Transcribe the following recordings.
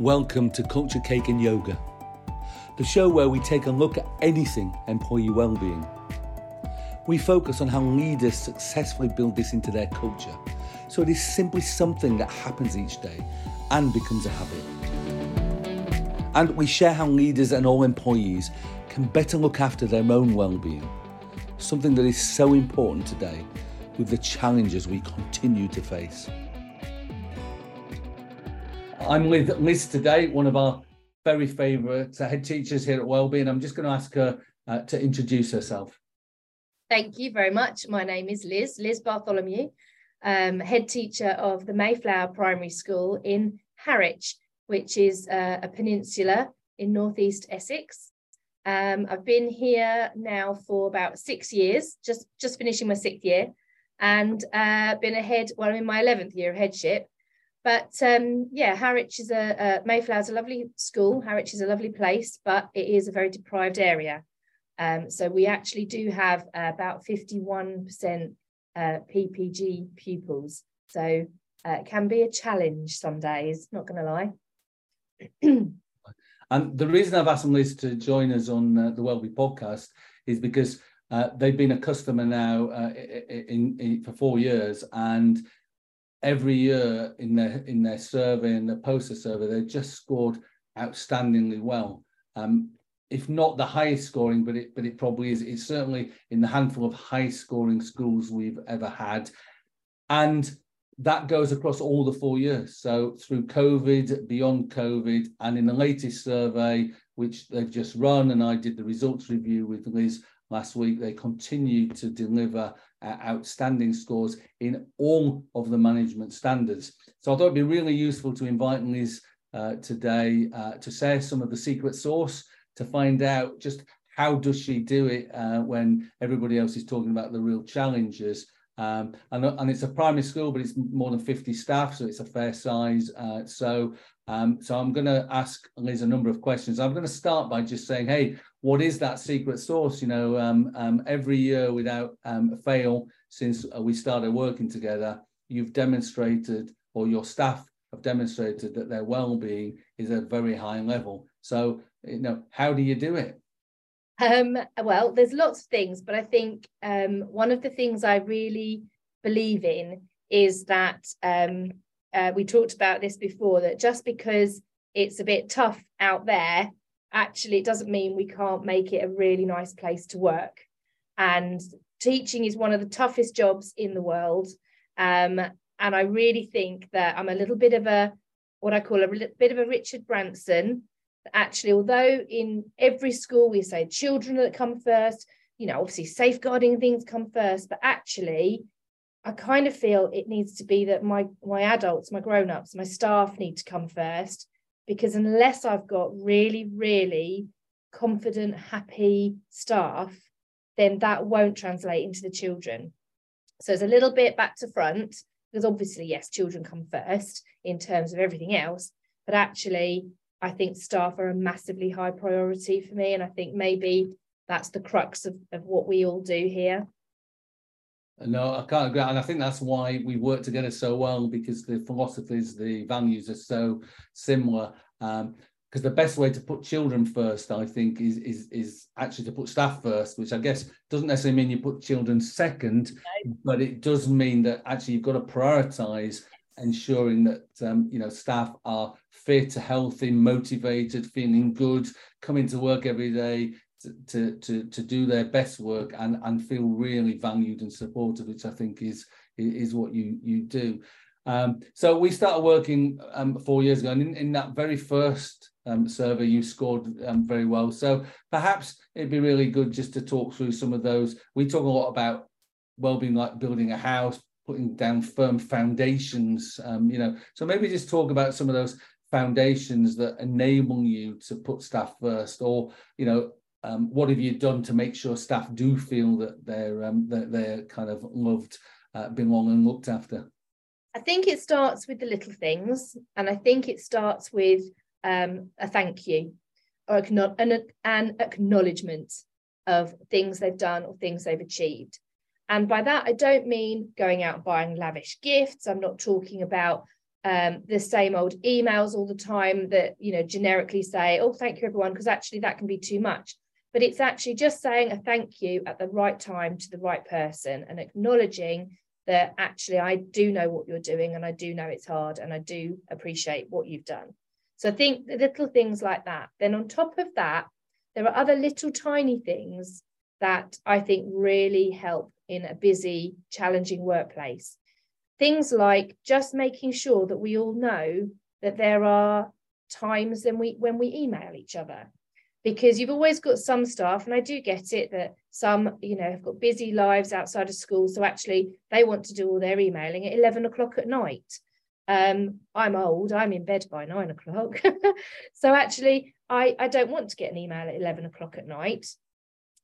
Welcome to Culture Cake and Yoga, the show where we take a look at anything employee well-being. We focus on how leaders successfully build this into their culture, so it is simply something that happens each day and becomes a habit. And we share how leaders and all employees can better look after their own well-being, something that is so important today with the challenges we continue to face. I'm with Liz today, one of our very favourite head teachers here at Welbee. I'm just going to ask her uh, to introduce herself. Thank you very much. My name is Liz, Liz Bartholomew, um, head teacher of the Mayflower Primary School in Harwich, which is uh, a peninsula in northeast Essex. Um, I've been here now for about six years, just, just finishing my sixth year, and uh, been a head, well, I'm in my 11th year of headship, but um, yeah, Harwich is a, a Mayflower's a lovely school. Harwich is a lovely place, but it is a very deprived area. Um, so we actually do have uh, about 51% uh, PPG pupils. So uh, it can be a challenge some days, not going to lie. and the reason I've asked Liz to join us on uh, the Welbee podcast is because uh, they've been a customer now uh, in, in, for four years, and every year in their in their survey and their poster survey, they've just scored outstandingly well. Um, if not the highest scoring, but it but it probably is. It's certainly in the handful of high scoring schools we've ever had, and that goes across all the four years. So through COVID, beyond COVID, and in the latest survey, which they've just run, and I did the results review with Liz last week, they continue to deliver uh, outstanding scores in all of the management standards. So I thought it'd be really useful to invite Liz uh, today uh, to share some of the secret sauce to find out just how does she do it uh, when everybody else is talking about the real challenges. Um, and, and it's a primary school, but it's more than 50 staff, so it's a fair size. Uh, so, um, so I'm going to ask Liz a number of questions. I'm going to start by just saying, hey, what is that secret sauce? You know, um, um, every year without um, fail since uh, we started working together, you've demonstrated, or your staff have demonstrated that their well-being is at a very high level. So, you know, how do you do it? Um, well, there's lots of things, but I think um, one of the things I really believe in is that um, uh, we talked about this before that just because it's a bit tough out there actually it doesn't mean we can't make it a really nice place to work. And teaching is one of the toughest jobs in the world. Um, and i really think that i'm a little bit of a what i call a bit of a richard branson actually although in every school we say children that come first you know obviously safeguarding things come first but actually i kind of feel it needs to be that my my adults my grown-ups my staff need to come first because unless I've got really, really confident, happy staff, then that won't translate into the children. So it's a little bit back to front because obviously, yes, children come first in terms of everything else. But actually, I think staff are a massively high priority for me. And I think maybe that's the crux of, of what we all do here. No, I can't agree. And I think that's why we work together so well because the philosophies, the values are so similar. Um, because the best way to put children first, I think, is is is actually to put staff first, which I guess doesn't necessarily mean you put children second, no. but it does mean that actually you've got to prioritise ensuring that um, you know staff are fit, healthy, motivated, feeling good, coming to work every day, to, to, to do their best work and, and feel really valued and supported, which I think is, is what you, you do. Um, so we started working um, four years ago, and in, in that very first um, survey, you scored um, very well. So perhaps it'd be really good just to talk through some of those. We talk a lot about well-being, like building a house, putting down firm foundations. Um, you know, so maybe just talk about some of those foundations that enable you to put staff first, or you know, um, what have you done to make sure staff do feel that they're um, that they're kind of loved, uh, belong, and looked after? I think it starts with the little things, and I think it starts with um, a thank you or an, an acknowledgement of things they've done or things they've achieved. And by that, I don't mean going out and buying lavish gifts. I'm not talking about um, the same old emails all the time that you know generically say oh thank you everyone because actually that can be too much but it's actually just saying a thank you at the right time to the right person and acknowledging that actually I do know what you're doing and I do know it's hard and I do appreciate what you've done. So I think little things like that. Then on top of that, there are other little tiny things that I think really help in a busy, challenging workplace. Things like just making sure that we all know that there are times when we when we email each other because you've always got some staff and i do get it that some you know have got busy lives outside of school so actually they want to do all their emailing at 11 o'clock at night. Um, i'm old i'm in bed by nine o'clock. So actually I, I don't want to get an email at 11 o'clock at night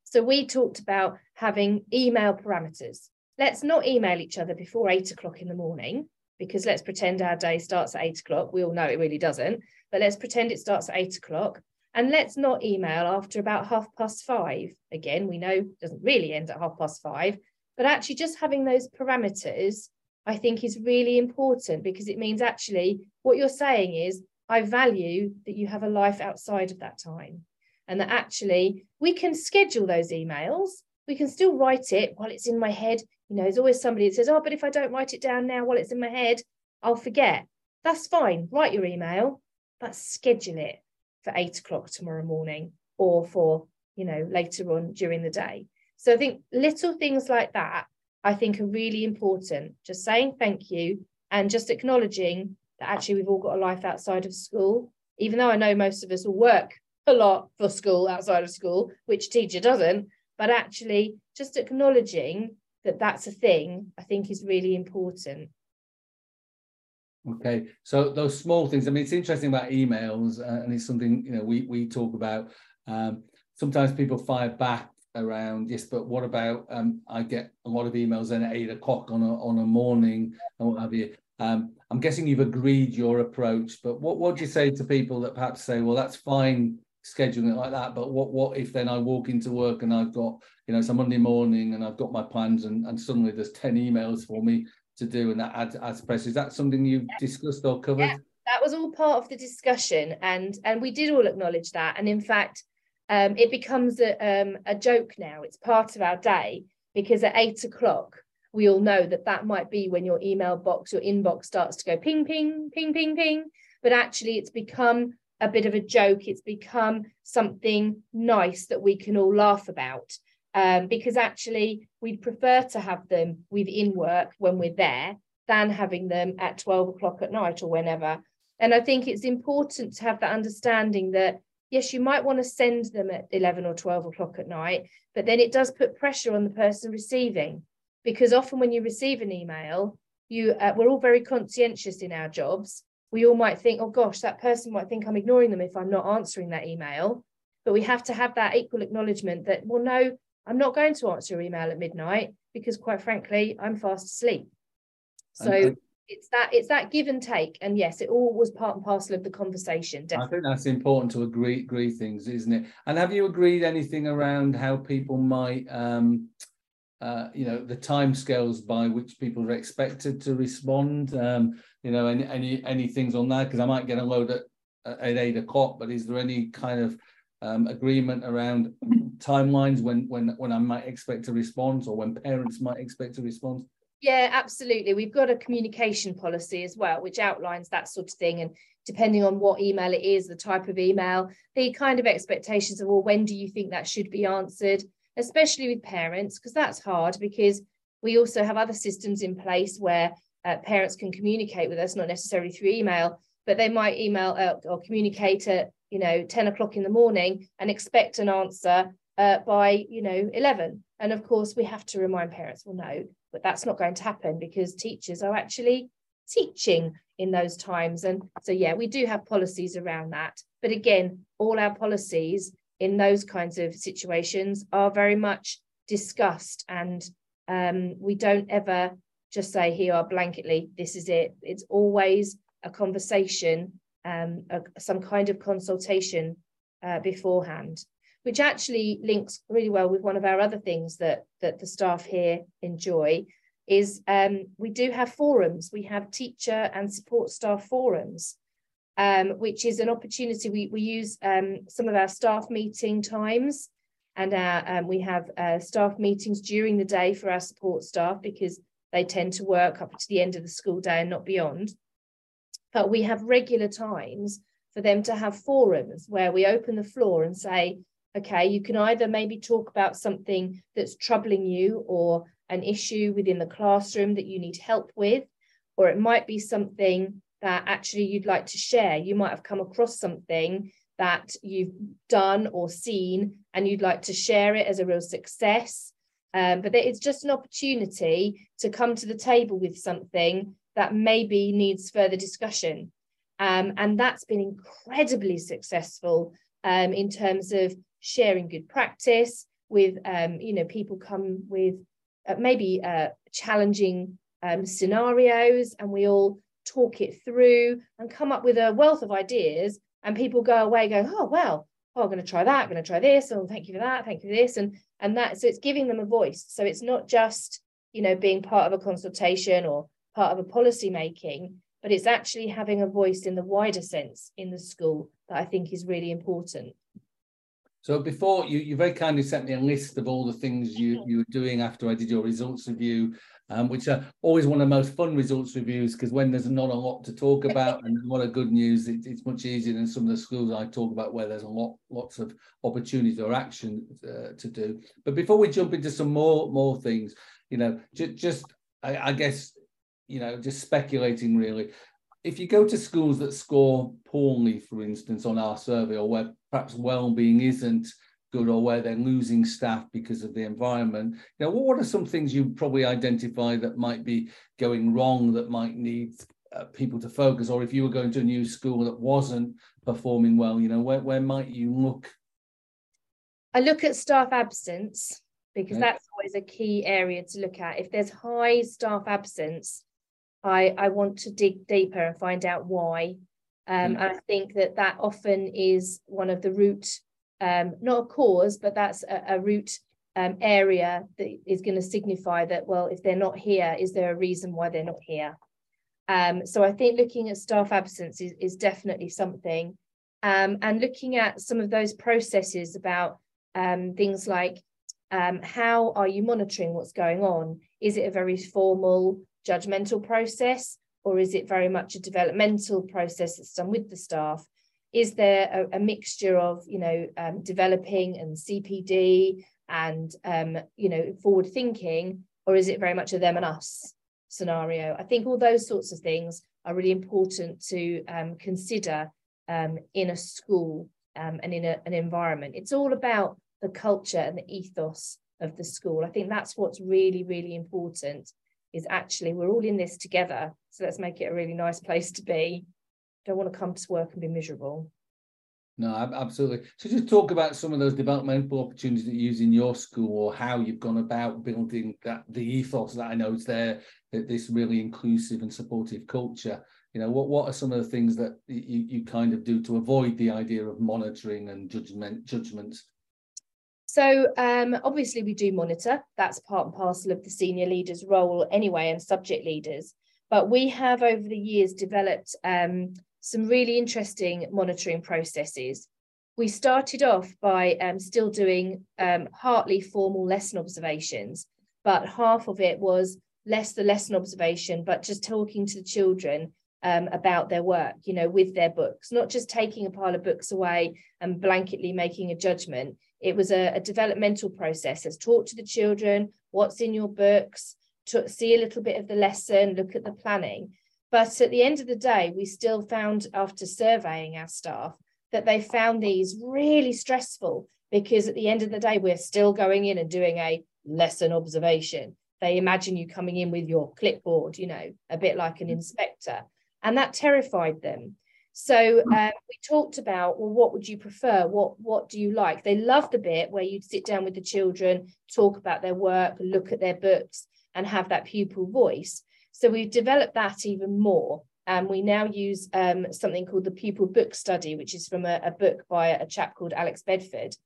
so we talked about having email parameters let's not email each other before eight o'clock in the morning because let's pretend our day starts at eight o'clock we all know it really doesn't but let's pretend it starts at eight o'clock and let's not email after about half past five. Again, we know it doesn't really end at half past five, but actually just having those parameters, I think is really important because it means actually what you're saying is, I value that you have a life outside of that time. And that actually we can schedule those emails. We can still write it while it's in my head. You know, there's always somebody that says, Oh, but if I don't write it down now while it's in my head, I'll forget. That's fine. Write your email, but schedule it for eight o'clock tomorrow morning or for, you know, later on during the day. So I think little things like that, I think are really important. Just saying thank you and just acknowledging that actually we've all got a life outside of school. Even though I know most of us will work a lot for school outside of school, which teacher doesn't, but actually just acknowledging that that's a thing, I think is really important. Okay, so those small things. I mean, it's interesting about emails, uh, and it's something you know we we talk about. Um, sometimes people fire back around yes, but what about? Um, I get a lot of emails then at eight o'clock on a on a morning and what have you. Um, I'm guessing you've agreed your approach, but what what do you say to people that perhaps say, well, that's fine scheduling it like that, but what what if then I walk into work and I've got you know it's a Monday morning and I've got my plans and and suddenly there's ten emails for me to do and that adds, adds pressure. Is that something you yeah. discussed or covered? Yeah, that was all part of the discussion, and and we did all acknowledge that. And in fact, um, it becomes a um, a joke now. It's part of our day because at eight o'clock we all know that that might be when your email box, your inbox starts to go ping, ping, ping, ping, ping. But actually, it's become a bit of a joke. It's become something nice that we can all laugh about um, because actually we'd prefer to have them within work when we're there than having them at 12 o'clock at night or whenever. And I think it's important to have that understanding that, yes, you might want to send them at 11 or 12 o'clock at night, but then it does put pressure on the person receiving. Because often when you receive an email, you uh, we're all very conscientious in our jobs. We all might think, oh gosh, that person might think I'm ignoring them if I'm not answering that email. But we have to have that equal acknowledgement that, well, no, I'm not going to answer your email at midnight because quite frankly, I'm fast asleep. So and, it's that it's that give and take. And yes, it all was part and parcel of the conversation. Definitely. I think that's important to agree agree things, isn't it? And have you agreed anything around how people might um uh, you know the time scales by which people are expected to respond um, you know any any any things on that because i might get a load at, at eight o'clock but is there any kind of um, agreement around timelines when when when I might expect a response or when parents might expect a response? Yeah, absolutely. We've got a communication policy as well, which outlines that sort of thing. And depending on what email it is, the type of email, the kind of expectations of, well, when do you think that should be answered, especially with parents, because that's hard because we also have other systems in place where uh, parents can communicate with us, not necessarily through email, but they might email uh, or communicate at you know 10 o'clock in the morning and expect an answer uh, by you know 11 and of course we have to remind parents well no but that's not going to happen because teachers are actually teaching in those times. And so yeah we do have policies around that. But again all our policies in those kinds of situations are very much discussed and um, we don't ever just say here are blanketly this is it it's always a conversation um, a, some kind of consultation uh, beforehand, which actually links really well with one of our other things that that the staff here enjoy. is um, we do have forums. We have teacher and support staff forums, um, which is an opportunity. We, we use um, some of our staff meeting times and our, um, we have uh, staff meetings during the day for our support staff because they tend to work up to the end of the school day and not beyond. But we have regular times for them to have forums where we open the floor and say, okay, you can either maybe talk about something that's troubling you or an issue within the classroom that you need help with, or it might be something that actually you'd like to share. You might have come across something that you've done or seen and you'd like to share it as a real success. Um, but it's just an opportunity to come to the table with something that maybe needs further discussion. Um, and that's been incredibly successful um, in terms of sharing good practice with, um, you know, people come with uh, maybe uh, challenging um, scenarios and we all talk it through and come up with a wealth of ideas and people go away going oh well oh i'm going to try that i'm going to try this oh thank you for that thank you for this and and that so it's giving them a voice. So it's not just you know being part of a consultation or part of a policy making but it's actually having a voice in the wider sense in the school that i think is really important. So before you, you very kindly sent me a list of all the things you, mm-hmm. you were doing after I did your results review, um, which are always one of the most fun results reviews because when there's not a lot to talk about and a lot of good news, it, it's much easier than some of the schools I talk about where there's a lot lots of opportunities or action uh, to do. But before we jump into some more more things, you know, just, just I, I guess you know, just speculating really if you go to schools that score poorly, for instance, on our survey, or where perhaps well-being isn't good, or where they're losing staff because of the environment, you know, what are some things you probably identify that might be going wrong that might need uh, people to focus? Or if you were going to a new school that wasn't performing well, you know, where, where might you look? I look at staff absence because okay. that's always a key area to look at. If there's high staff absence, I, I want to dig deeper and find out why. Um, mm. And I think that that often is one of the root, um, not a cause, but that's a, a root um, area that is going to signify that, well, if they're not here, is there a reason why they're not here? Um, so I think looking at staff absence is, is definitely something. Um, and looking at some of those processes about um, things like how are you monitoring what's going on? Is it a very formal judgmental process or is it very much a developmental process that's done with the staff? Is there a, a mixture of, you know, um, developing and CPD and, um, you know, forward thinking, or is it very much a them and us scenario? I think all those sorts of things are really important to um, consider um, in a school um, and in a, an environment. It's all about the culture and the ethos of the school. I think that's what's really, really important is actually we're all in this together. So let's make it a really nice place to be. Don't want to come to work and be miserable. No, absolutely. So just talk about some of those developmental opportunities that you use in your school or how you've gone about building that the ethos that I know is there, that this really inclusive and supportive culture. You know, what, what are some of the things that you, you kind of do to avoid the idea of monitoring and judgment judgments? So um, obviously we do monitor. That's part and parcel of the senior leaders' role anyway, and subject leaders. But we have over the years developed um, some really interesting monitoring processes. We started off by um, still doing um, partly formal lesson observations, but half of it was less the lesson observation, but just talking to the children um, about their work, you know, with their books, not just taking a pile of books away and blanketly making a judgment. It was a, a developmental process. Let's talk to the children, what's in your books, to see a little bit of the lesson, look at the planning. But at the end of the day, we still found after surveying our staff that they found these really stressful because at the end of the day, we're still going in and doing a lesson observation. They imagine you coming in with your clipboard, you know, a bit like an mm. inspector. And that terrified them. So uh, we talked about, well, what would you prefer? What what do you like? They loved the bit where you'd sit down with the children, talk about their work, look at their books, and have that pupil voice. So we've developed that even more. And we now use um, something called the pupil book study, which is from a, a book by a chap called Alex Bedford.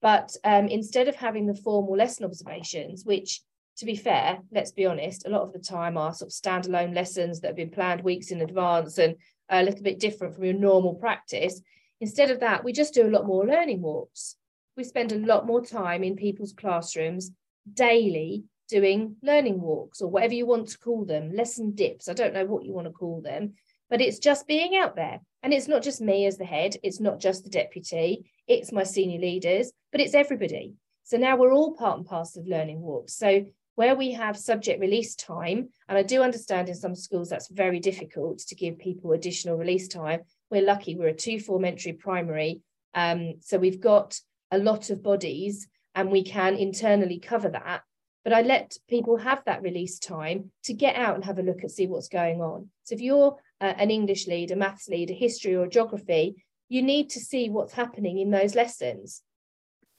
But um, instead of having the formal lesson observations, which to be fair, let's be honest, a lot of the time are sort of standalone lessons that have been planned weeks in advance and a little bit different from your normal practice. Instead of that, we just do a lot more learning walks. We spend a lot more time in people's classrooms daily doing learning walks or whatever you want to call them, lesson dips. I don't know what you want to call them, but it's just being out there. And it's not just me as the head, it's not just the deputy, it's my senior leaders, but it's everybody. So now we're all part and parcel of learning walks. So where we have subject release time, and I do understand in some schools that's very difficult to give people additional release time. We're lucky, we're a two form entry primary. Um, so we've got a lot of bodies and we can internally cover that. But I let people have that release time to get out and have a look and see what's going on. So if you're uh, an English lead, a maths lead, a history or a geography, you need to see what's happening in those lessons.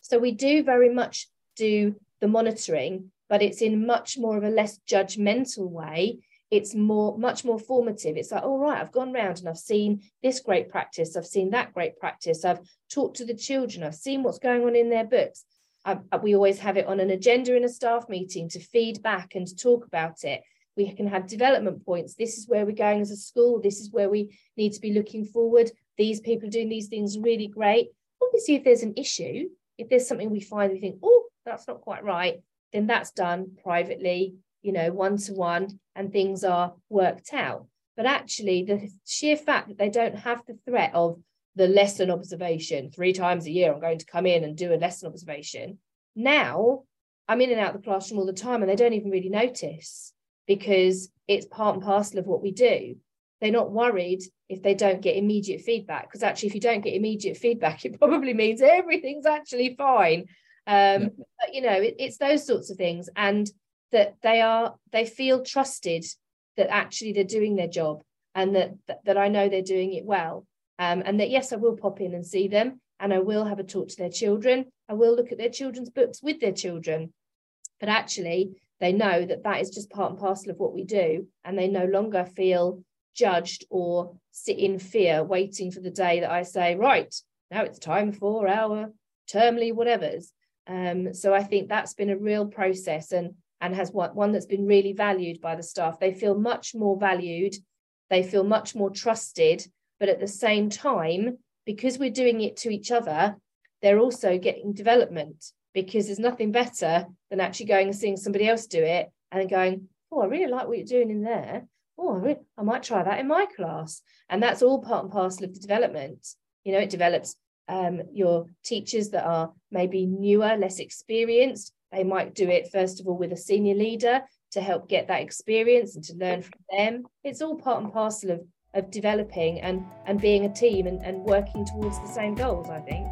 So we do very much do the monitoring but it's in much more of a less judgmental way. It's more much more formative. It's like all right i've gone round and i've seen this great practice. I've seen that great practice. I've talked to the children. I've seen what's going on in their books I, we always have it on an agenda in a staff meeting to feed back and to talk about it. We can have development points. This is where we're going as a school. This is where we need to be looking forward. These people doing these things really great. Obviously if there's an issue if there's something we find we think oh that's not quite right then that's done privately, you know, one to one, and things are worked out. But actually, the sheer fact that they don't have the threat of the lesson observation three times a year, I'm going to come in and do a lesson observation. Now I'm in and out of the classroom all the time, and they don't even really notice because it's part and parcel of what we do. They're not worried if they don't get immediate feedback because actually, if you don't get immediate feedback, it probably means everything's actually fine um, yeah. but you know it, it's those sorts of things and that they are they feel trusted that actually they're doing their job and that that, that i know they're doing it well um, and that yes i will pop in and see them and i will have a talk to their children. I will look at their children's books with their children. But actually they know that that is just part and parcel of what we do and they no longer feel judged or sit in fear waiting for the day that i say right now it's time for our termly whatevers. Um, so I think that's been a real process and and has one, one that's been really valued by the staff. They feel much more valued, they feel much more trusted, but at the same time, because we're doing it to each other, they're also getting development because there's nothing better than actually going and seeing somebody else do it and going, oh, I really like what you're doing in there. Oh, I, really, I might try that in my class. And that's all part and parcel of the development. You know, it develops um, your teachers that are maybe newer, less experienced. They might do it first of all with a senior leader to help get that experience and to learn from them. It's all part and parcel of, of developing and, and being a team and, and working towards the same goals, I think.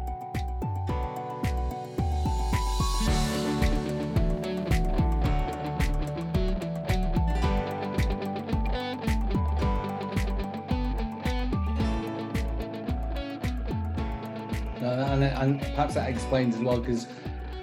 Uh, and, and perhaps that explains as well because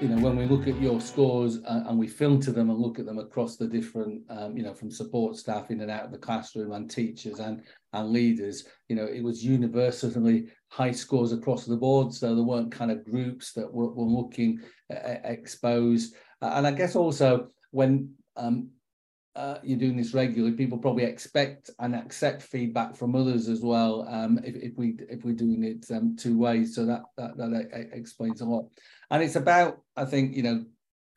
you know when we look at your scores uh, and we filter them and look at them across the different um, you know from support staff in and out of the classroom and teachers and and leaders you know it was universally high scores across the board so there weren't kind of groups that were, were looking uh, exposed uh, and i guess also when um, uh, you're doing this regularly, people probably expect and accept feedback from others as well. Um, if, if we if we're doing it um, two ways, so that, that that explains a lot. And it's about, I think, you know,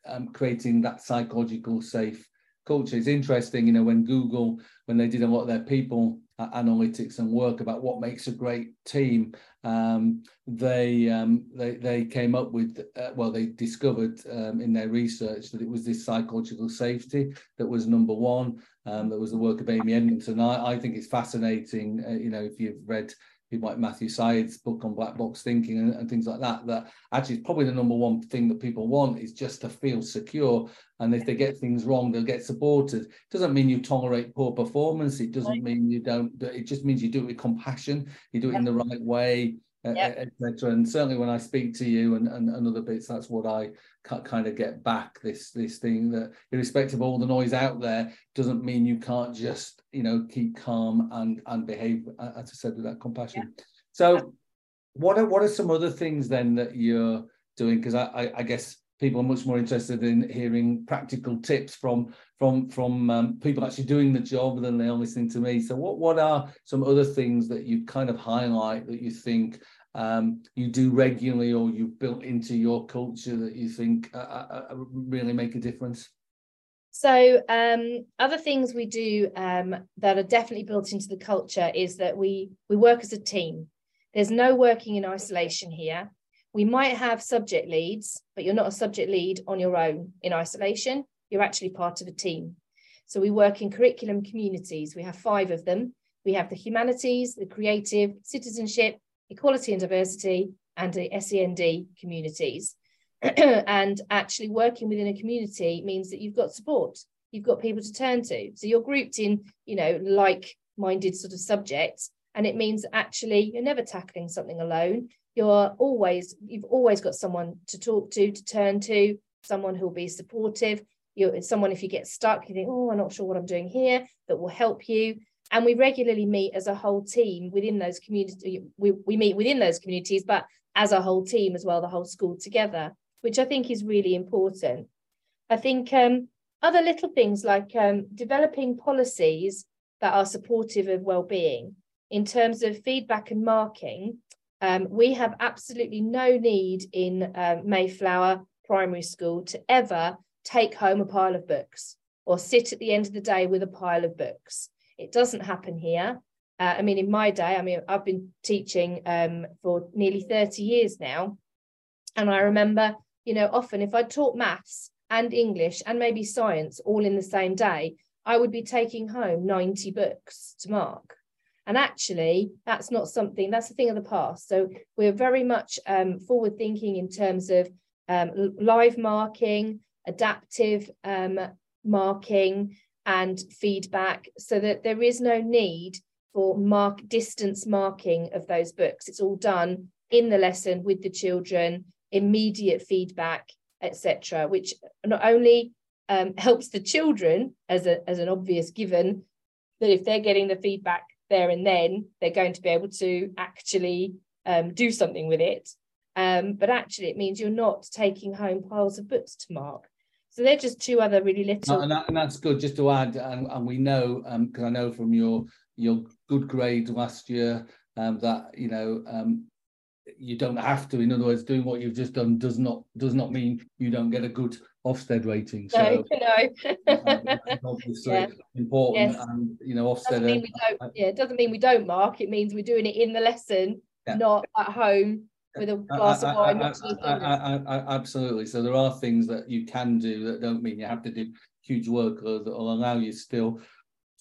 um, creating that psychological safe culture. It's interesting, you know, when Google when they did a lot of their people analytics and work about what makes a great team, um, they, um, they they came up with uh, well they discovered um, in their research that it was this psychological safety that was number one. Um, that was the work of Amy Edmondson. I, I think it's fascinating. Uh, you know, if you've read people like Matthew Syed's book on black box thinking and, and, things like that, that actually is probably the number one thing that people want is just to feel secure. And if they get things wrong, they'll get supported. It doesn't mean you tolerate poor performance. It doesn't mean you don't, it just means you do it with compassion, you do it in the right way yep. etc. And certainly when I speak to you and, and, and other bits, that's what I kind of get back. This this thing that, irrespective of all the noise out there, doesn't mean you can't just you know keep calm and and behave, as I said, with that compassion. Yep. So, what are what are some other things then that you're doing? Because I, I, I guess people are much more interested in hearing practical tips from from from um, people actually doing the job than they are listening to me. So what what are some other things that you kind of highlight that you think um, you do regularly or you've built into your culture that you think uh, uh, uh really make a difference? So um, other things we do um, that are definitely built into the culture is that we we work as a team. There's no working in isolation here. We might have subject leads, but you're not a subject lead on your own in isolation. You're actually part of a team. So we work in curriculum communities. We have five of them. We have the humanities, the creative, citizenship, equality and diversity, and the SEND communities. and actually working within a community means that you've got support. You've got people to turn to. So you're grouped in, you know, like-minded sort of subjects. And it means actually you're never tackling something alone you're always you've always got someone to talk to to turn to someone who'll be supportive you're someone if you get stuck you think oh i'm not sure what i'm doing here that will help you and we regularly meet as a whole team within those communities we, we meet within those communities but as a whole team as well the whole school together which i think is really important i think um, other little things like um, developing policies that are supportive of well-being in terms of feedback and marking um, we have absolutely no need in uh, Mayflower Primary School to ever take home a pile of books or sit at the end of the day with a pile of books. It doesn't happen here. Uh, I mean, in my day, I mean, I've been teaching um, for nearly 30 years now. And I remember, you know, often if I taught maths and English and maybe science all in the same day, I would be taking home 90 books to mark. And actually, that's not something, that's a thing of the past. So we're very much um, forward thinking in terms of um, live marking, adaptive um, marking, and feedback, so that there is no need for mark distance marking of those books. It's all done in the lesson with the children, immediate feedback, etc., which not only um, helps the children as a as an obvious given that if they're getting the feedback there and then they're going to be able to actually um, do something with it. Um, but actually, it means you're not taking home piles of books to mark. So they're just two other really little. And, that, and that's good. Just to add, and, and we know because um, I know from your your good grade last year um, that you know um, you don't have to. In other words, doing what you've just done does not does not mean you don't get a good Ofsted rating. So no, no. obviously yeah. important, yes. and you know Ofsted. Doesn't mean we don't, yeah, it doesn't mean we don't mark. It means we're doing it in the lesson, yeah. not at home with a glass of wine. Absolutely. So there are things that you can do that don't mean you have to do huge work that will allow you still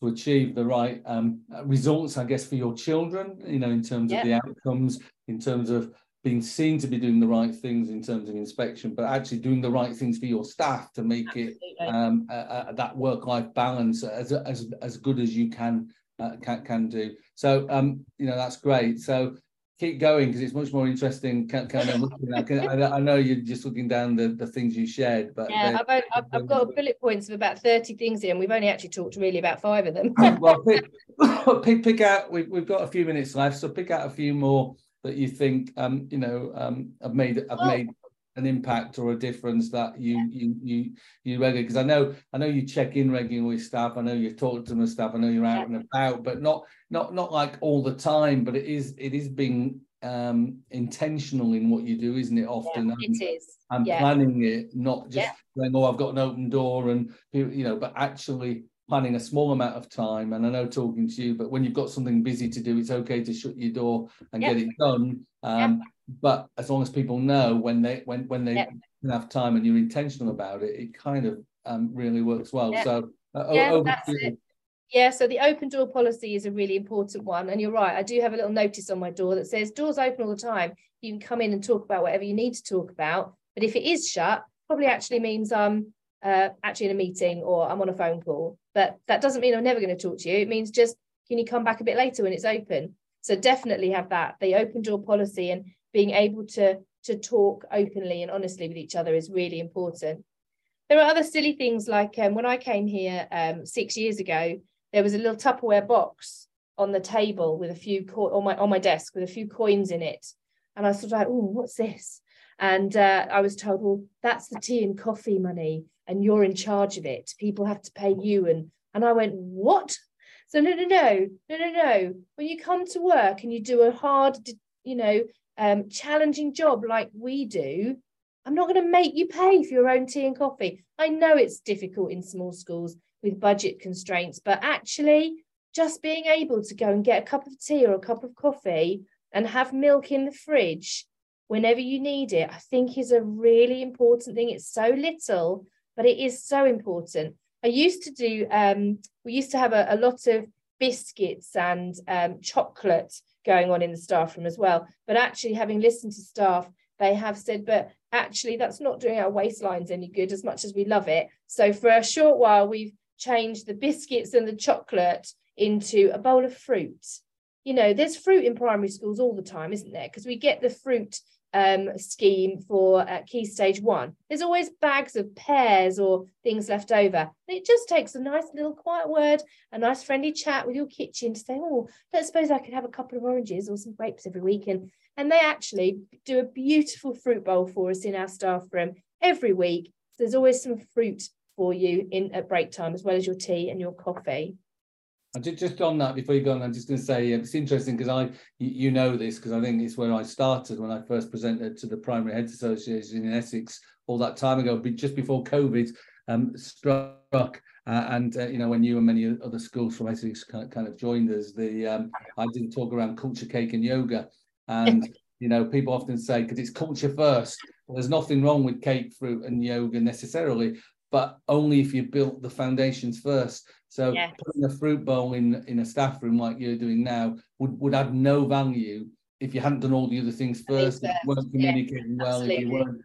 to achieve the right um, results, I guess, for your children, you know, in terms of the outcomes, in terms of being seen to be doing the right things in terms of inspection, but actually doing the right things for your staff to make Absolutely. it um, uh, uh, that work-life balance as, as as good as you can uh, can can do. So um, you know that's great. So keep going because it's much more interesting. Kind of looking at, I, know you're just looking down the, the things you shared, but yeah, I've, I've, I've got bullet points of about thirty things here, and we've only actually talked really about five of them. well, pick, pick, pick out. We've we've got a few minutes left, so pick out a few more that you think um, you know um, have made have oh. made an impact or a difference that you you you you regularly because I know I know you check in regularly with staff I know you talk to the staff I know you're out yeah. and about but not not not like all the time but it is it is being um intentional in what you do isn't it often yeah, it is and yeah. planning it not just yeah. going oh I've got an open door and you know but actually planning a small amount of time. And I know talking to you, but when you've got something busy to do, it's okay to shut your door and get it done. Um, But as long as people know when they when when they have time and you're intentional about it, it kind of um, really works well. So uh, yeah, that's it. Yeah, so the open door policy is a really important one. And you're right, I do have a little notice on my door that says doors open all the time. You can come in and talk about whatever you need to talk about. But if it is shut, probably actually means I'm uh, actually in a meeting or I'm on a phone call. But that doesn't mean I'm never going to talk to you. It means just can you come back a bit later when it's open? So definitely have that. The open door policy and being able to to talk openly and honestly with each other is really important. There are other silly things like um, when I came here um, six years ago, there was a little Tupperware box on the table with a few co- on my on my desk with a few coins in it, and I was sort of like, oh, what's this? And uh, I was told, well, that's the tea and coffee money, and you're in charge of it. People have to pay you. And and I went, what? So no, no, no, no, no, no. When you come to work and you do a hard, you know, um, challenging job like we do, I'm not going to make you pay for your own tea and coffee. I know it's difficult in small schools with budget constraints, but actually, just being able to go and get a cup of tea or a cup of coffee and have milk in the fridge whenever you need it, I think is a really important thing. It's so little, but it is so important. I used to do, um, we used to have a, a lot of biscuits and um, chocolate going on in the staff room as well. But actually, having listened to staff, they have said, but actually, that's not doing our waistlines any good as much as we love it. So, for a short while, we've changed the biscuits and the chocolate into a bowl of fruit. You know, there's fruit in primary schools all the time, isn't there? Because we get the fruit um, scheme for uh, key stage one. There's always bags of pears or things left over. It just takes a nice little quiet word, a nice friendly chat with your kitchen to say, oh, don't suppose I could have a couple of oranges or some grapes every week. And, and they actually do a beautiful fruit bowl for us in our staff room every week. There's always some fruit for you in at break time, as well as your tea and your coffee. And just on that, before you go on, I'm just going to say it's interesting because I, you know this because I think it's where I started when I first presented to the Primary Heads Association in Essex all that time ago, just before COVID um, struck. Uh, and uh, you know when you and many other schools from Essex kind of joined us, the um, I did talk around culture cake and yoga, and you know people often say because it's culture first. Well, there's nothing wrong with cake, fruit, and yoga necessarily, but only if you built the foundations first. So yes. putting a fruit bowl in in a staff room like you're doing now would, would add no value if you hadn't done all the other things first, if you weren't communicating yeah, well, if you weren't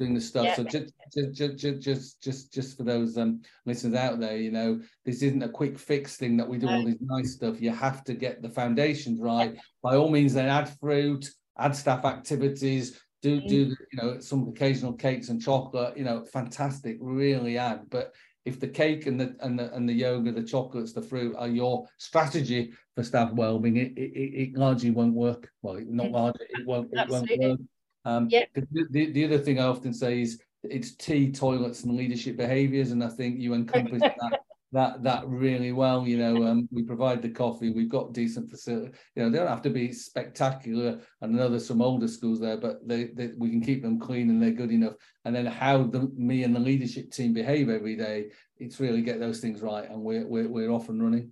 doing the stuff. Yeah. So just, just, just, just, just, just for those um, listeners out there, you know, this isn't a quick fix thing that we do no. all this nice stuff. You have to get the foundations right. Yeah. By all means, then add fruit, add staff activities, do do you know some occasional cakes and chocolate you know fantastic really add but if the cake and the and the and the yoga the chocolates the fruit are your strategy for staff well-being it, it, it largely won't work. Well not largely it won't it won't work. Um yeah. the, the other thing i often say is it's tea toilets and leadership behaviors and i think you encompass that that that really well. You know, um, we provide the coffee. We've got decent facility. You know, they don't have to be spectacular. And I know there's some older schools there, but they, they we can keep them clean and they're good enough. And then how the me and the leadership team behave every day, it's really get those things right, and we're we're, we're off and running.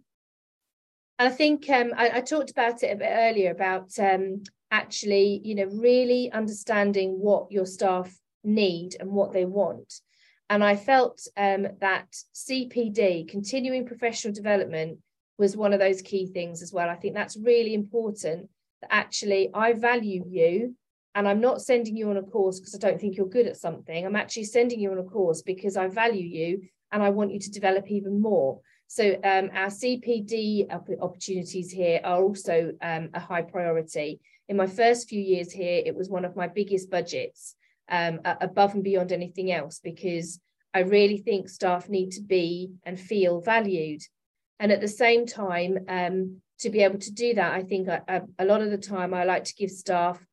I think um, I, I, talked about it a bit earlier about um, actually, you know, really understanding what your staff need and what they want and I felt um, that CPD, continuing professional development, was one of those key things as well. I think that's really important that actually I value you and I'm not sending you on a course because I don't think you're good at something. I'm actually sending you on a course because I value you and I want you to develop even more. So um, our CPD opportunities here are also um, a high priority. In my first few years here, it was one of my biggest budgets um, above and beyond anything else because I really think staff need to be and feel valued. And at the same time, um, to be able to do that, I think I, I, a lot of the time I like to give staff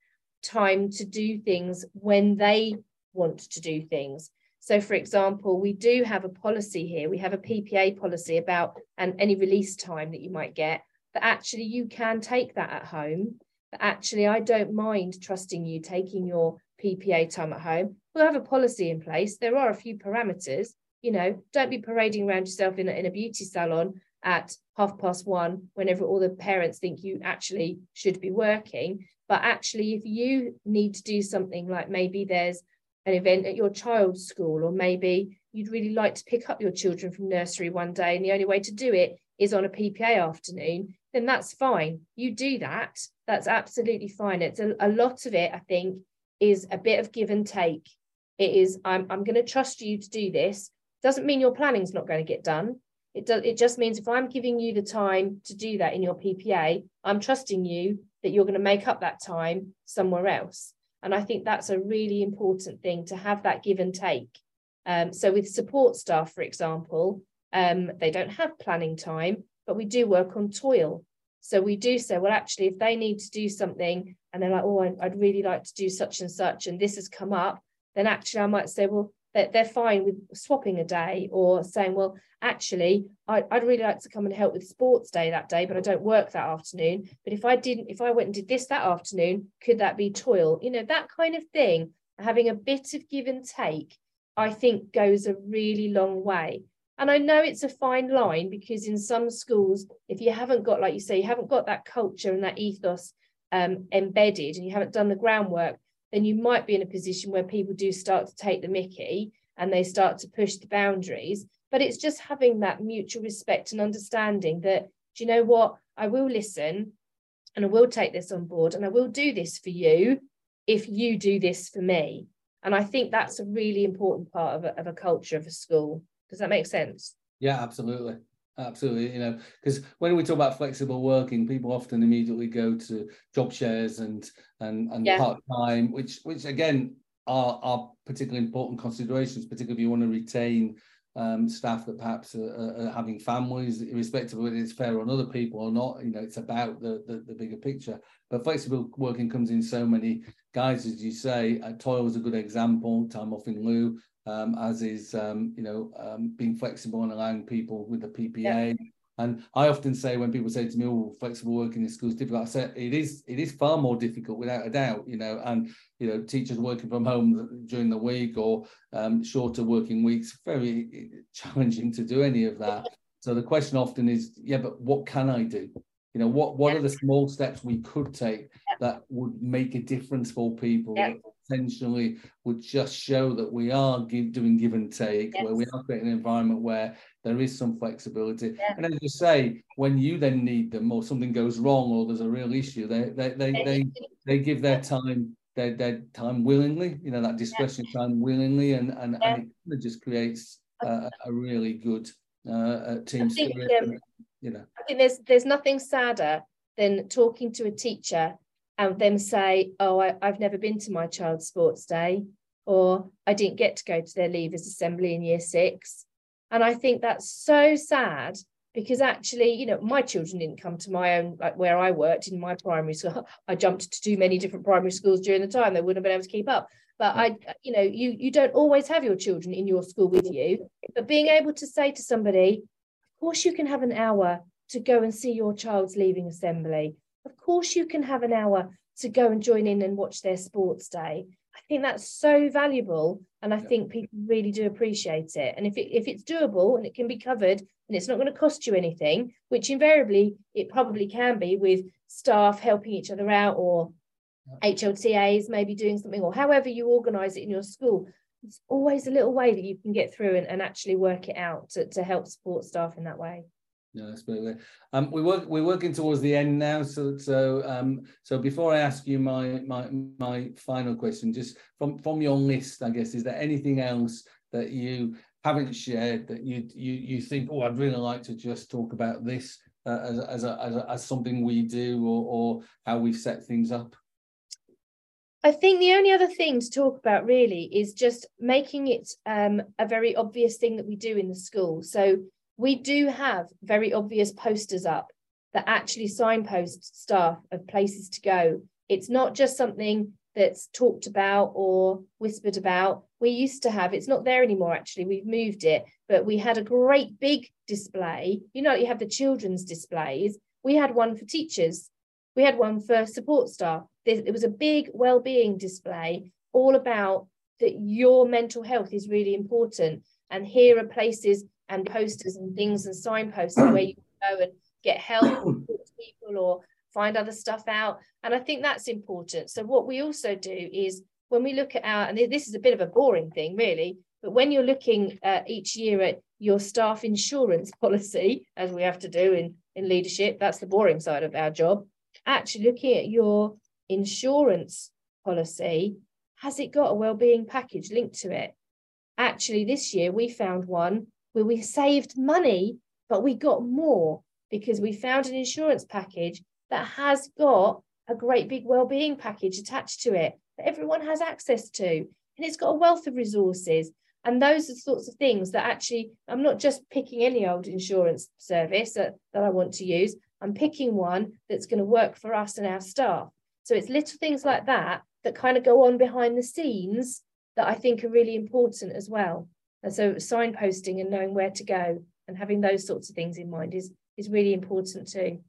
time to do things when they want to do things. So, for example, we do have a policy here. We have a PPA policy about and any release time that you might get. That actually you can take that at home. That actually I don't mind trusting you taking your PPA time at home. We'll have a policy in place. There are a few parameters. You know, don't be parading around yourself in a, in a beauty salon at half past one whenever all the parents think you actually should be working. But actually, if you need to do something like maybe there's an event at your child's school, or maybe you'd really like to pick up your children from nursery one day, and the only way to do it is on a PPA afternoon, then that's fine. You do that. That's absolutely fine. It's a, a lot of it, I think, is a bit of give and take. It is, I'm, I'm going to trust you to do this. Doesn't mean your planning's not going to get done. It, does, it just means if I'm giving you the time to do that in your PPA, I'm trusting you that you're going to make up that time somewhere else. And I think that's a really important thing to have that give and take. Um, so with support staff, for example, um, they don't have planning time, but we do work on toil. So we do say, well, actually, if they need to do something and they're like, oh, I'd really like to do such and such, and this has come up, then actually I might say, well, they're fine with swapping a day or saying, well, actually, I'd, I'd really like to come and help with sports day that day, but I don't work that afternoon. But if I didn't, if I went and did this that afternoon, could that be toil? You know, that kind of thing, having a bit of give and take, I think goes a really long way. And I know it's a fine line because in some schools, if you haven't got, like you say, you haven't got that culture and that ethos um, embedded and you haven't done the groundwork, then you might be in a position where people do start to take the mickey and they start to push the boundaries. But it's just having that mutual respect and understanding that, do you know what? I will listen and I will take this on board and I will do this for you if you do this for me. And I think that's a really important part of a, of a culture of a school. Does that make sense? Yeah, absolutely. Absolutely, you know, because when we talk about flexible working, people often immediately go to job shares and and and yeah. part time, which which again are are particularly important considerations, particularly if you want to retain um, staff that perhaps are, are, having families, irrespective of whether it's fair on other people or not. You know, it's about the, the, the bigger picture. But flexible working comes in so many guises, as you say. Uh, toil is a good example. Time off in lieu um, as is um, you know um, being flexible and allowing people with the PPA. Yeah. And I often say when people say to me, "Oh, flexible working in schools difficult," I say it is it is far more difficult without a doubt. You know, and you know teachers working from home during the week or um, shorter working weeks very challenging to do any of that. So the question often is, yeah, but what can I do? You know, what what yeah. are the small steps we could take that would make a difference for people? Yeah potentially would just show that we are give, doing give and take, yes. where we are creating an environment where there is some flexibility. Yeah. And as you say, when you then need them or something goes wrong or there's a real issue, they they they they, they give their time their, their time willingly, you know, that discretionary yeah. time willingly, and and, yeah. and it just creates a, a really good uh, team think, spirit. Um, you know, I think there's there's nothing sadder than talking to a teacher and them say, oh, I, have never been to my child's sports day, or I didn't get to go to their leavers assembly in year six. And I think that's so sad because actually, you know, my children didn't come to my own, like where I worked in my primary school. I jumped to too many different primary schools during the time. They wouldn't have been able to keep up. But I, you know, you you don't always have your children in your school with you. But being able to say to somebody, of course you can have an hour to go and see your child's leaving assembly of course you can have an hour to go and join in and watch their sports day. I think that's so valuable, and I yeah. think people really do appreciate it. And if it, if it's doable and it can be covered, and it's not going to cost you anything, which invariably it probably can be with staff helping each other out or yeah. HLTAs maybe doing something, or however you organise it in your school. It's always a little way that you can get through and, and actually work it out to, to help support staff in that way. No, absolutely. Um, we work we're working towards the end now. So so um, so before I ask you my my my final question, just from from your list, I guess, is there anything else that you haven't shared that you you you think, oh, I'd really like to just talk about this uh, as as, a, as, a, as something we do or or how we've set things up? I think the only other thing to talk about really is just making it um, a very obvious thing that we do in the school. So we do have very obvious posters up that actually signpost staff of places to go. It's not just something that's talked about or whispered about. We used to have, it's not there anymore actually, we've moved it, but we had a great big display. You know, you have the children's displays. We had one for teachers, we had one for support staff. It was a big well-being display all about that your mental health is really important. And here are places and posters and things and signposts where you can go and get help or talk to people or find other stuff out. And I think that's important. So what we also do is when we look at our, and this is a bit of a boring thing, really, but when you're looking uh, each year at your staff insurance policy, as we have to do in, in leadership, that's the boring side of our job. Actually, looking at your insurance policy, has it got a well-being package linked to it? Actually, this year we found one where we saved money, but we got more because we found an insurance package that has got a great big well-being package attached to it that everyone has access to. And it's got a wealth of resources. And those are the sorts of things that actually, I'm not just picking any old insurance service that, that I want to use. I'm picking one that's going to work for us and our staff. So it's little things like that that kind of go on behind the scenes that I think are really important as well. And so signposting and knowing where to go and having those sorts of things in mind is is really important too.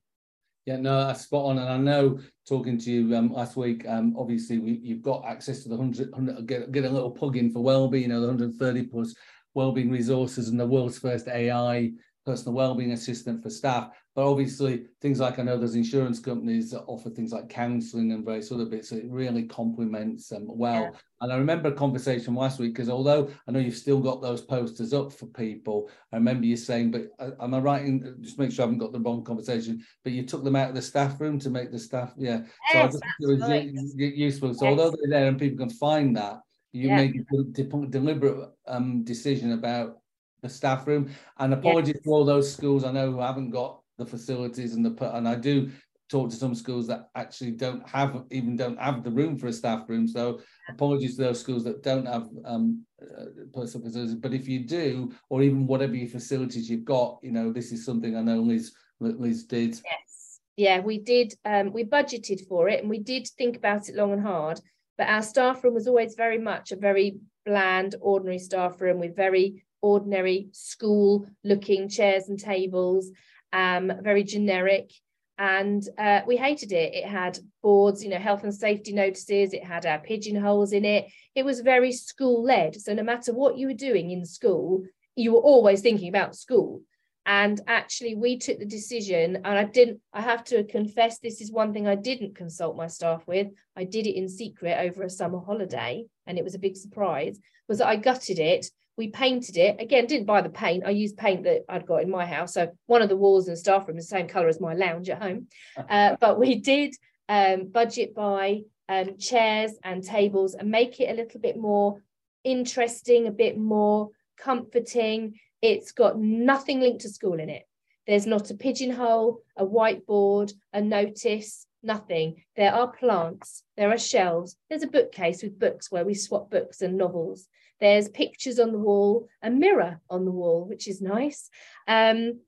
Yeah, no, that's spot on. And I know talking to you um, last week, um, obviously we, you've got access to the 100, 100 get, get a little plug in for Welbee, you know, the 130 plus wellbeing resources and the world's first AI personal wellbeing assistant for staff. But obviously, things like I know there's insurance companies that offer things like counselling and various other bits. So it really complements them well. Yeah. And I remember a conversation last week because although I know you've still got those posters up for people, I remember you saying, but uh, am I right in just make sure I haven't got the wrong conversation? But you took them out of the staff room to make the staff, yeah. Yes, so I just it was useful. So yes. although they're there and people can find that, you yeah. make a deliberate um, decision about the staff room. And apologies yes. to all those schools I know who haven't got the facilities and the and I do talk to some schools that actually don't have even don't have the room for a staff room. So apologies to those schools that don't have um, uh, personal facilities. But if you do, or even whatever your facilities you've got, you know, this is something I know Liz Liz did. Yes, yeah, we did. Um, we budgeted for it, and we did think about it long and hard. But our staff room was always very much a very bland, ordinary staff room with very ordinary school looking chairs and tables, um, very generic. And uh, we hated it. It had boards, you know, health and safety notices. It had our pigeonholes in it. It was very school led. So no matter what you were doing in school, you were always thinking about school. And actually, we took the decision, and I didn't, I have to confess, this is one thing I didn't consult my staff with. I did it in secret over a summer holiday, and it was a big surprise, was that I gutted it we painted it. Again didn't buy the paint. I used paint that i'd got in my house. So one of the walls in the staff room is the same color as my lounge at home. Uh, but we did um, budget buy um, chairs and tables and make it a little bit more interesting a bit more comforting. It's got nothing linked to school in it. There's not a pigeonhole a whiteboard a notice nothing. There are plants. There are shelves. There's a bookcase with books where we swap books and novels there's pictures on the wall, a mirror on the wall, which is nice. Um,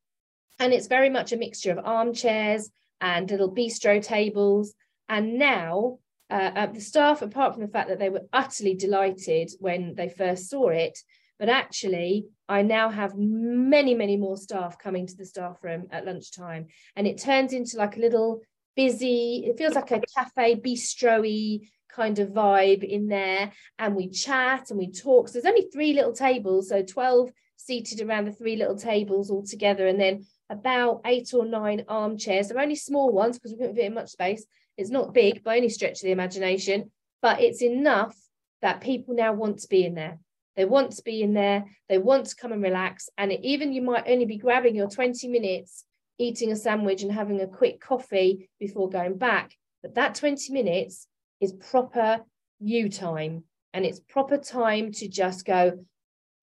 and it's very much a mixture of armchairs and little bistro tables. And now uh, uh, the staff, apart from the fact that they were utterly delighted when they first saw it, but actually, I now have many, many more staff coming to the staff room at lunchtime. And it turns into like a little busy, it feels like a cafe bistro kind of vibe in there and we chat and we talk. So there's only three little tables so 12 seated around the three little tables all together and then about eight or nine armchairs. They're only small ones because we couldn't fit in much space. It's not big by any stretch of the imagination but it's enough that people now want to be in there. They want to be in there. They want to come and relax. And it, even you might only be grabbing your 20 minutes eating a sandwich and having a quick coffee before going back. But that 20 minutes is proper you time and it's proper time to just go,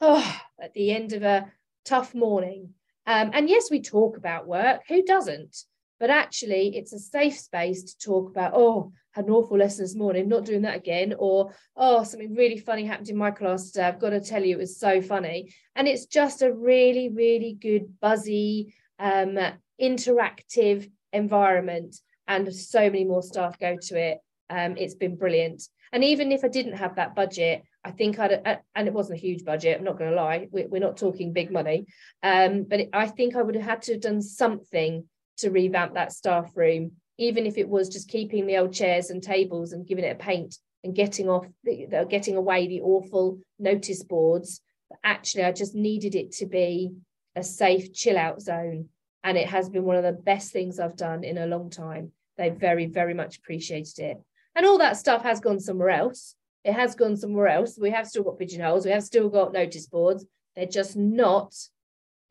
oh, at the end of a tough morning. Um, and yes, we talk about work. Who doesn't? But actually, it's a safe space to talk about, oh, had an awful lesson this morning, not doing that again. Or, oh, something really funny happened in my class today. I've got to tell you, it was so funny. And it's just a really, really good, buzzy, um, interactive environment. And so many more staff go to it. Um, it's been brilliant. And even if I didn't have that budget, I think I'd, uh, and it wasn't a huge budget, I'm not going to lie, we're, not talking big money, um, but I think I would have had to have done something to revamp that staff room, even if it was just keeping the old chairs and tables and giving it a paint and getting off, the, getting away the awful notice boards. But actually, I just needed it to be a safe chill out zone. And it has been one of the best things I've done in a long time. They very, very much appreciated it. And all that stuff has gone somewhere else. It has gone somewhere else. We have still got pigeonholes. We have still got notice boards. They're just not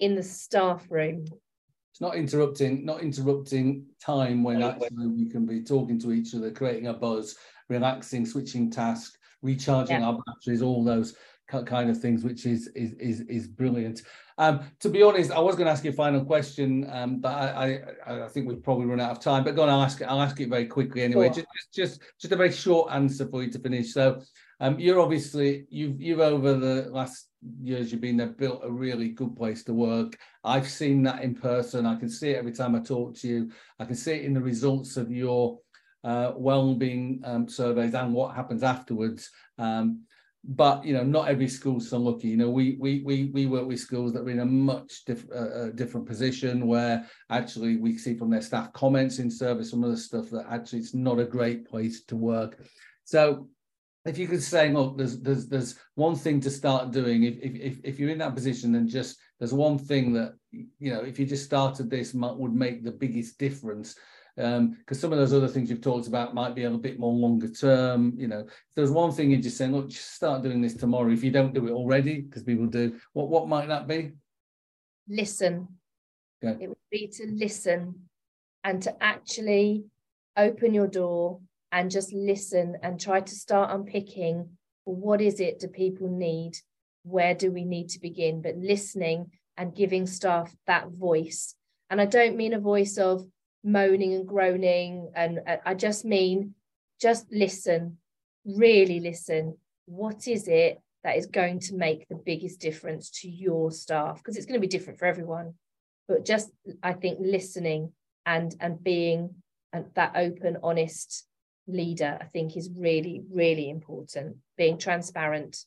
in the staff room. It's not interrupting, not interrupting time when actually we can be talking to each other, creating a buzz, relaxing, switching tasks, recharging yeah. our batteries, all those kind of things, which is is is, is brilliant. Um, to be honest, I was going to ask you a final question, um, but I, I, I think we've probably run out of time. But go on, I'll ask it. I'll ask it very quickly anyway. Just, just just a very short answer for you to finish. So, um, you're obviously you've you've over the last years you've been there built a really good place to work. I've seen that in person. I can see it every time I talk to you. I can see it in the results of your uh, well-being um, surveys and what happens afterwards. Um, but you know, not every school's so lucky. You know, we we we we work with schools that are in a much diff- uh, different position where actually we see from their staff comments in service, some of the stuff that actually it's not a great place to work. So if you could say, look, there's there's there's one thing to start doing. If if if you're in that position, then just there's one thing that you know, if you just started this, would make the biggest difference. Because um, some of those other things you've talked about might be a little bit more longer term. You know, if there's one thing you're just saying, look, just start doing this tomorrow. If you don't do it already, because people do, what what might that be? Listen. Okay. It would be to listen and to actually open your door and just listen and try to start unpicking what is it do people need where do we need to begin but listening and giving staff that voice and i don't mean a voice of moaning and groaning and i just mean just listen really listen what is it that is going to make the biggest difference to your staff because it's going to be different for everyone but just i think listening and and being and that open honest leader, I think, is really, really important. Being transparent.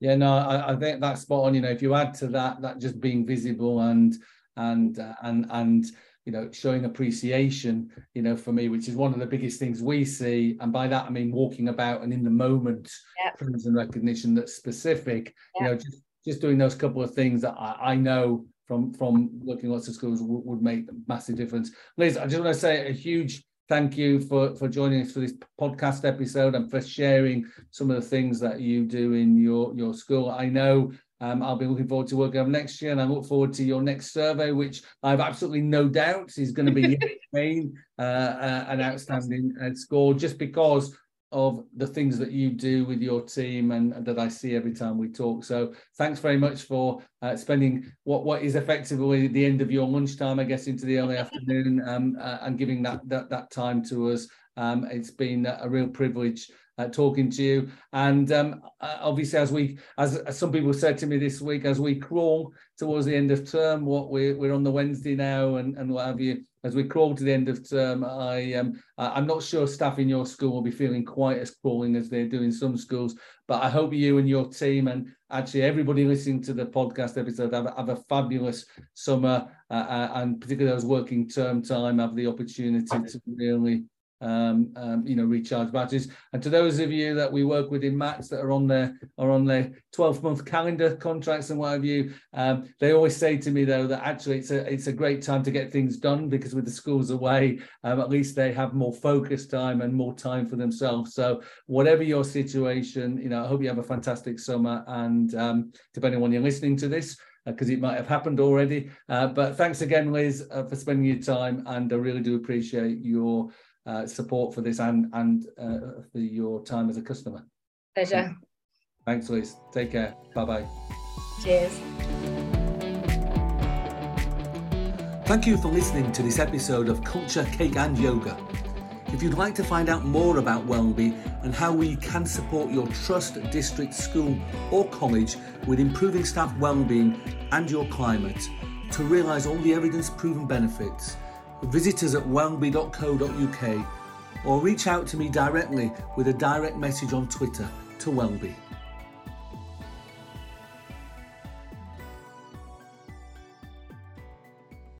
Yeah, no, I, I think that's spot on. You know, if you add to that, that just being visible and and uh, and and you know showing appreciation you know for me which is one of the biggest things we see and by that i mean walking about and in the moment yep. and recognition that's specific yep. you know just just doing those couple of things that i, I know from from looking at lots of schools would, would make a massive difference liz i just want to say a huge thank you for, for joining us for this podcast episode and for sharing some of the things that you do in your, your school. I know um, I'll be looking forward to working on next year, and I look forward to your next survey, which I have absolutely no doubts is going to be uh, uh, an outstanding uh, score, just because of the things that you do with your team and, and, that I see every time we talk. So thanks very much for uh, spending what what is effectively the end of your lunchtime, I guess, into the early afternoon, um, uh, and giving that that that time to us. Um, it's been a real privilege uh, talking to you. And um, uh, obviously, as we, as, as, some people said to me this week, as we crawl towards the end of term, what we're, we're on the Wednesday now and, and what have you, as we crawl to the end of term, I um, I'm not sure staff in your school will be feeling quite as crawling as they do in some schools. But I hope you and your team and actually everybody listening to the podcast episode have, have a fabulous summer, uh, uh, and particularly those working term time have the opportunity to really um, um, you know, recharge batteries. And to those of you that we work with in MATS that are on their are on their 12 month calendar contracts and what have you, um, they always say to me though that actually it's a it's a great time to get things done because with the schools away, um, at least they have more focus time and more time for themselves. So whatever your situation, you know, I hope you have a fantastic summer. And um, depending on when you're listening to this, because uh, it might have happened already. Uh, but thanks again, Liz, uh, for spending your time, and I really do appreciate your uh, support for this and and uh, for your time as a customer. Pleasure. Thanks, Liz. Take care. Bye bye. Cheers. Thank you for listening to this episode of Culture, Cake and Yoga. If you'd like to find out more about Welbee and how we can support your trust district school or college with improving staff well-being and your climate to realise all the evidence proven benefits, visit us at welbee.co.uk or reach out to me directly with a direct message on Twitter to Welbee.